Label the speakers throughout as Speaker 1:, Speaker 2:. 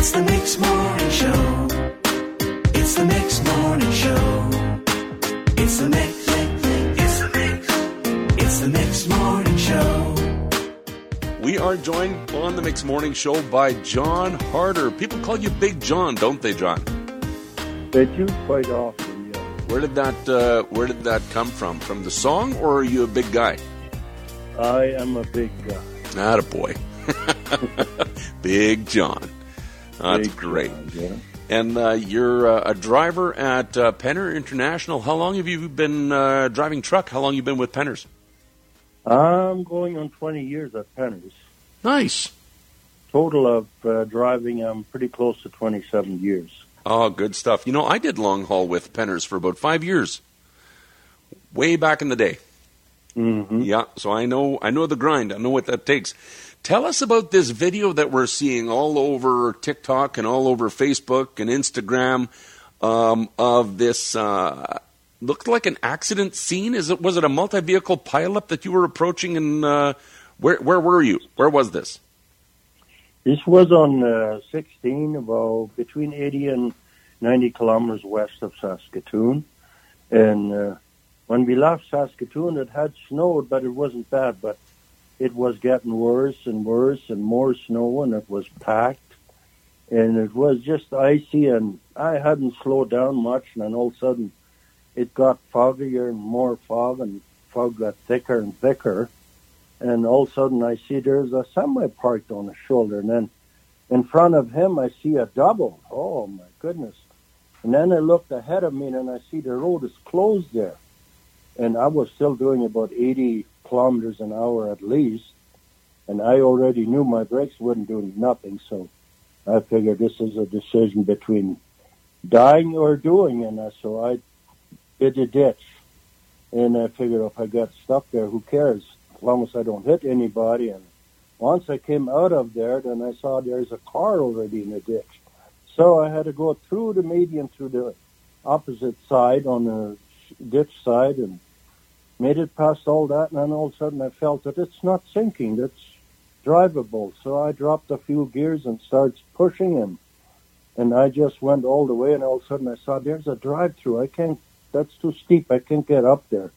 Speaker 1: It's the Mix Morning Show. It's the Mix Morning Show. It's the Mix. It's the Mix. It's the Mix Morning Show.
Speaker 2: We are joined on the Mix Morning Show by John Harder. People call you Big John, don't they, John?
Speaker 3: They do quite often, yeah.
Speaker 2: Where did that uh, Where did that come from? From the song, or are you a big guy?
Speaker 3: I am a big guy.
Speaker 2: Not a boy. big John. That's great.
Speaker 3: yeah.
Speaker 2: And uh, you're uh, a driver at uh, Penner International. How long have you been uh, driving truck? How long you been with Penners?
Speaker 3: I'm going on 20 years at Penner's.
Speaker 2: Nice.
Speaker 3: Total of uh, driving, I'm pretty close to 27 years.
Speaker 2: Oh, good stuff. You know, I did long haul with Penners for about five years, way back in the day.
Speaker 3: Hmm
Speaker 2: Yeah, so I know I know the grind. I know what that takes. Tell us about this video that we're seeing all over TikTok and all over Facebook and Instagram um, of this. Uh, looked like an accident scene. Is it was it a multi vehicle pileup that you were approaching? And uh, where where were you? Where was this?
Speaker 3: This was on uh, 16, about between 80 and 90 kilometers west of Saskatoon. And uh, when we left Saskatoon, it had snowed, but it wasn't bad. But it was getting worse and worse and more snow, and it was packed. And it was just icy, and I hadn't slowed down much, and then all of a sudden it got foggier and more fog, and fog got thicker and thicker and all of a sudden I see there's a semi parked on the shoulder, and then in front of him I see a double. Oh my goodness! And then I looked ahead of me, and I see the road is closed there, and I was still doing about 80 kilometers an hour at least, and I already knew my brakes wouldn't do nothing, so I figured this is a decision between dying or doing, and uh, so I hit a ditch, and I figured if I got stuck there, who cares? as long as I don't hit anybody. And once I came out of there, then I saw there's a car already in the ditch. So I had to go through the median through the opposite side on the ditch side and made it past all that. And then all of a sudden I felt that it's not sinking. It's drivable. So I dropped a few gears and starts pushing him. And I just went all the way and all of a sudden I saw there's a drive through. I can't, that's too steep. I can't get up there.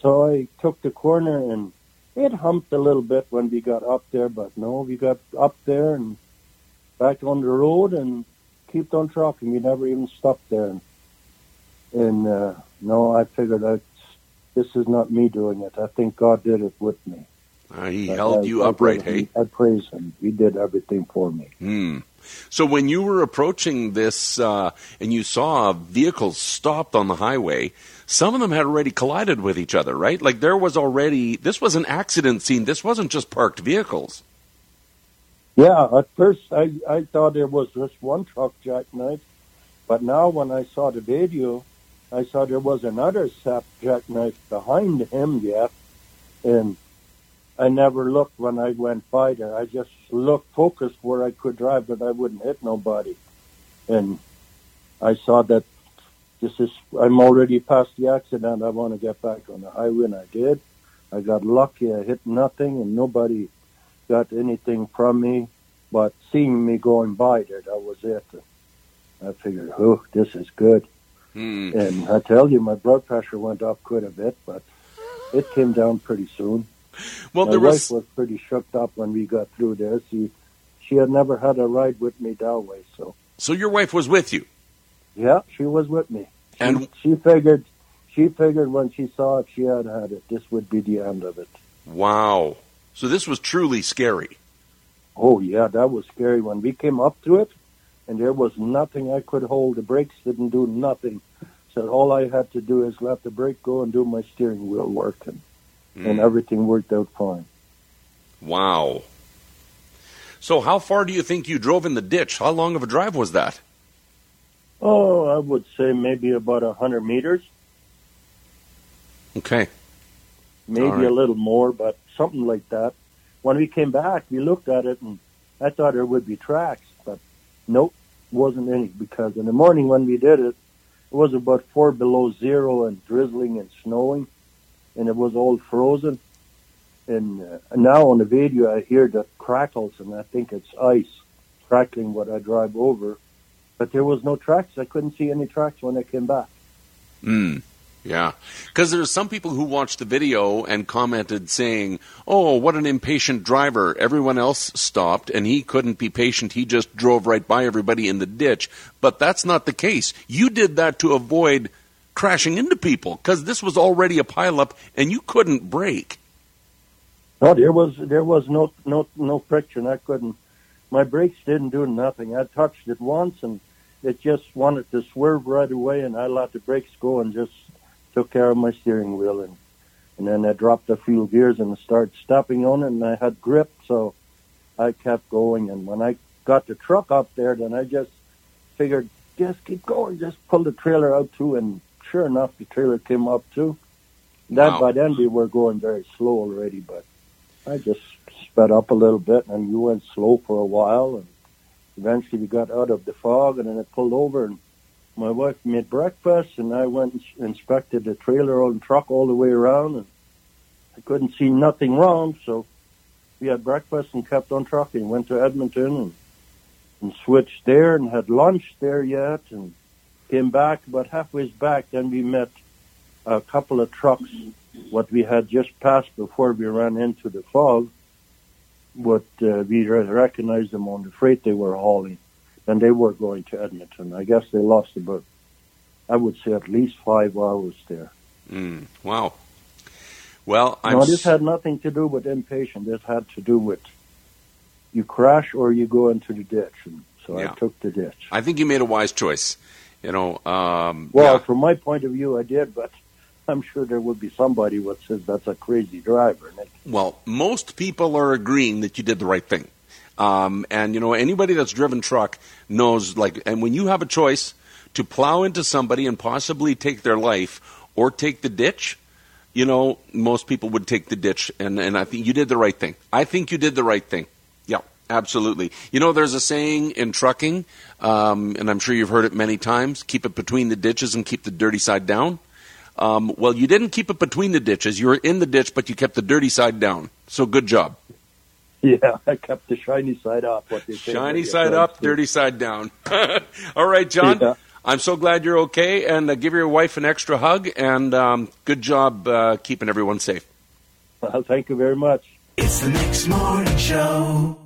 Speaker 3: So I took the corner and it humped a little bit when we got up there, but no, we got up there and back on the road and kept on trucking. We never even stopped there. And, and uh, no, I figured that this is not me doing it. I think God did it with me.
Speaker 2: Uh, he
Speaker 3: I-
Speaker 2: held
Speaker 3: I-
Speaker 2: you
Speaker 3: I
Speaker 2: upright,
Speaker 3: praise
Speaker 2: hey?
Speaker 3: I praise him. He did everything for me.
Speaker 2: Hmm. So when you were approaching this uh, and you saw vehicles stopped on the highway, some of them had already collided with each other, right? Like there was already this was an accident scene. This wasn't just parked vehicles.
Speaker 3: Yeah, at first I, I thought there was just one truck jackknife, but now when I saw the video, I saw there was another sap jackknife behind him yet, and I never looked when I went by there. I just looked focused where I could drive, but I wouldn't hit nobody. And I saw that this is I'm already past the accident. I want to get back on the highway, and I did. I got lucky. I hit nothing, and nobody got anything from me, but seeing me going by there, that was it. I figured, oh, this is good.
Speaker 2: Hmm.
Speaker 3: And I tell you, my blood pressure went up quite a bit, but it came down pretty soon.
Speaker 2: Well,
Speaker 3: my
Speaker 2: there
Speaker 3: wife
Speaker 2: was
Speaker 3: was pretty shook up when we got through there. She she had never had a ride with me that way, so
Speaker 2: so your wife was with you.
Speaker 3: yeah, she was with me. She,
Speaker 2: And-
Speaker 3: she figured she figured when she saw it, she had had it. This would be the end of it.
Speaker 2: Wow. So this was truly scary.
Speaker 3: Oh yeah, that was scary when we came up to it, and there was nothing I could hold. The brakes didn't do nothing. So all I had to do is let the brake go and do my steering wheel work, and, and
Speaker 2: Hmm.
Speaker 3: everything worked out fine.
Speaker 2: Wow. So how far do you think you drove in the ditch? How long of a drive was that?
Speaker 3: Oh, I would say maybe about a hundred meters,
Speaker 2: Okay.
Speaker 3: maybe
Speaker 2: right.
Speaker 3: a little more, but something like that. When we came back, we looked at it, and I thought there would be tracks, nope, wasn't any. Because in the morning when we did it, it was about four below zero and drizzling and snowing, and it was all frozen. And uh, now on the video, I hear the crackles, and I think it's ice. crackling what I drive over. But there was no tracks. I couldn't see any tracks when I came back.
Speaker 2: Mm. Yeah, because there's some people who watched the video and commented saying, "Oh, what an impatient driver! Everyone else stopped, and he couldn't be patient. He just drove right by everybody in the ditch." But that's not the case. You did that to avoid crashing into people because this was already a pileup, and you couldn't brake.
Speaker 3: No, there was there was no no no friction. I couldn't. My brakes didn't do nothing. I touched it once, and it just wanted to swerve right away, and I let the brakes go and just took care of my steering wheel, and and then I dropped a few gears and started stepping on it, and I had grip, so I kept going. And when I got the truck up there, then I just figured, just keep going, just pull the trailer out too, and sure enough, the trailer came up too. That
Speaker 2: Wow.
Speaker 3: by then we were going very slow already, but I just sped up a little bit, and we went slow for a while, and eventually we got out of the fog, and then it pulled over, and my wife made breakfast, and I went and inspected the trailer and truck all the way around, and I couldn't see nothing wrong, so we had breakfast and kept on trucking. Went to Edmonton and, and switched there and had lunch there yet, and came back about halfway back. Then we met a couple of trucks, what we had just passed before we ran into the fog. But uh, we recognized them on the freight they were hauling and they were going to Edmonton. I guess they lost about, I would say, at least five hours there.
Speaker 2: Mm. Wow. Well, I'm
Speaker 3: no, this had nothing to do with impatient. This had to do with you crash or you go into the ditch. And so
Speaker 2: Yeah.
Speaker 3: I took the ditch.
Speaker 2: I think you made a wise choice. You know, um,
Speaker 3: Well,
Speaker 2: yeah.
Speaker 3: from my point of view, I did, but I'm sure there would be somebody what says that's a crazy driver. And it,
Speaker 2: Well, most people are agreeing that you did the right thing. Um, and you know, anybody that's driven truck knows like, and when you have a choice to plow into somebody and possibly take their life or take the ditch, you know, most people would take the ditch. And, and I think you did the right thing. I think you did the right thing. Yeah, absolutely. You know, there's a saying in trucking, um, and I'm sure you've heard it many times keep it between the ditches and keep the dirty side down. Um, well, you didn't keep it between the ditches. You were in the ditch, but you kept the dirty side down. So good job.
Speaker 3: yeah, I kept the shiny side up. What they say
Speaker 2: Shiny
Speaker 3: when
Speaker 2: side up,
Speaker 3: through.
Speaker 2: dirty side down. All right, John.
Speaker 3: Yeah.
Speaker 2: I'm so glad you're okay, and uh, give your wife an extra hug. And um, good job uh, keeping everyone safe.
Speaker 3: Well, thank you very much.
Speaker 1: It's the Mix Morning Show.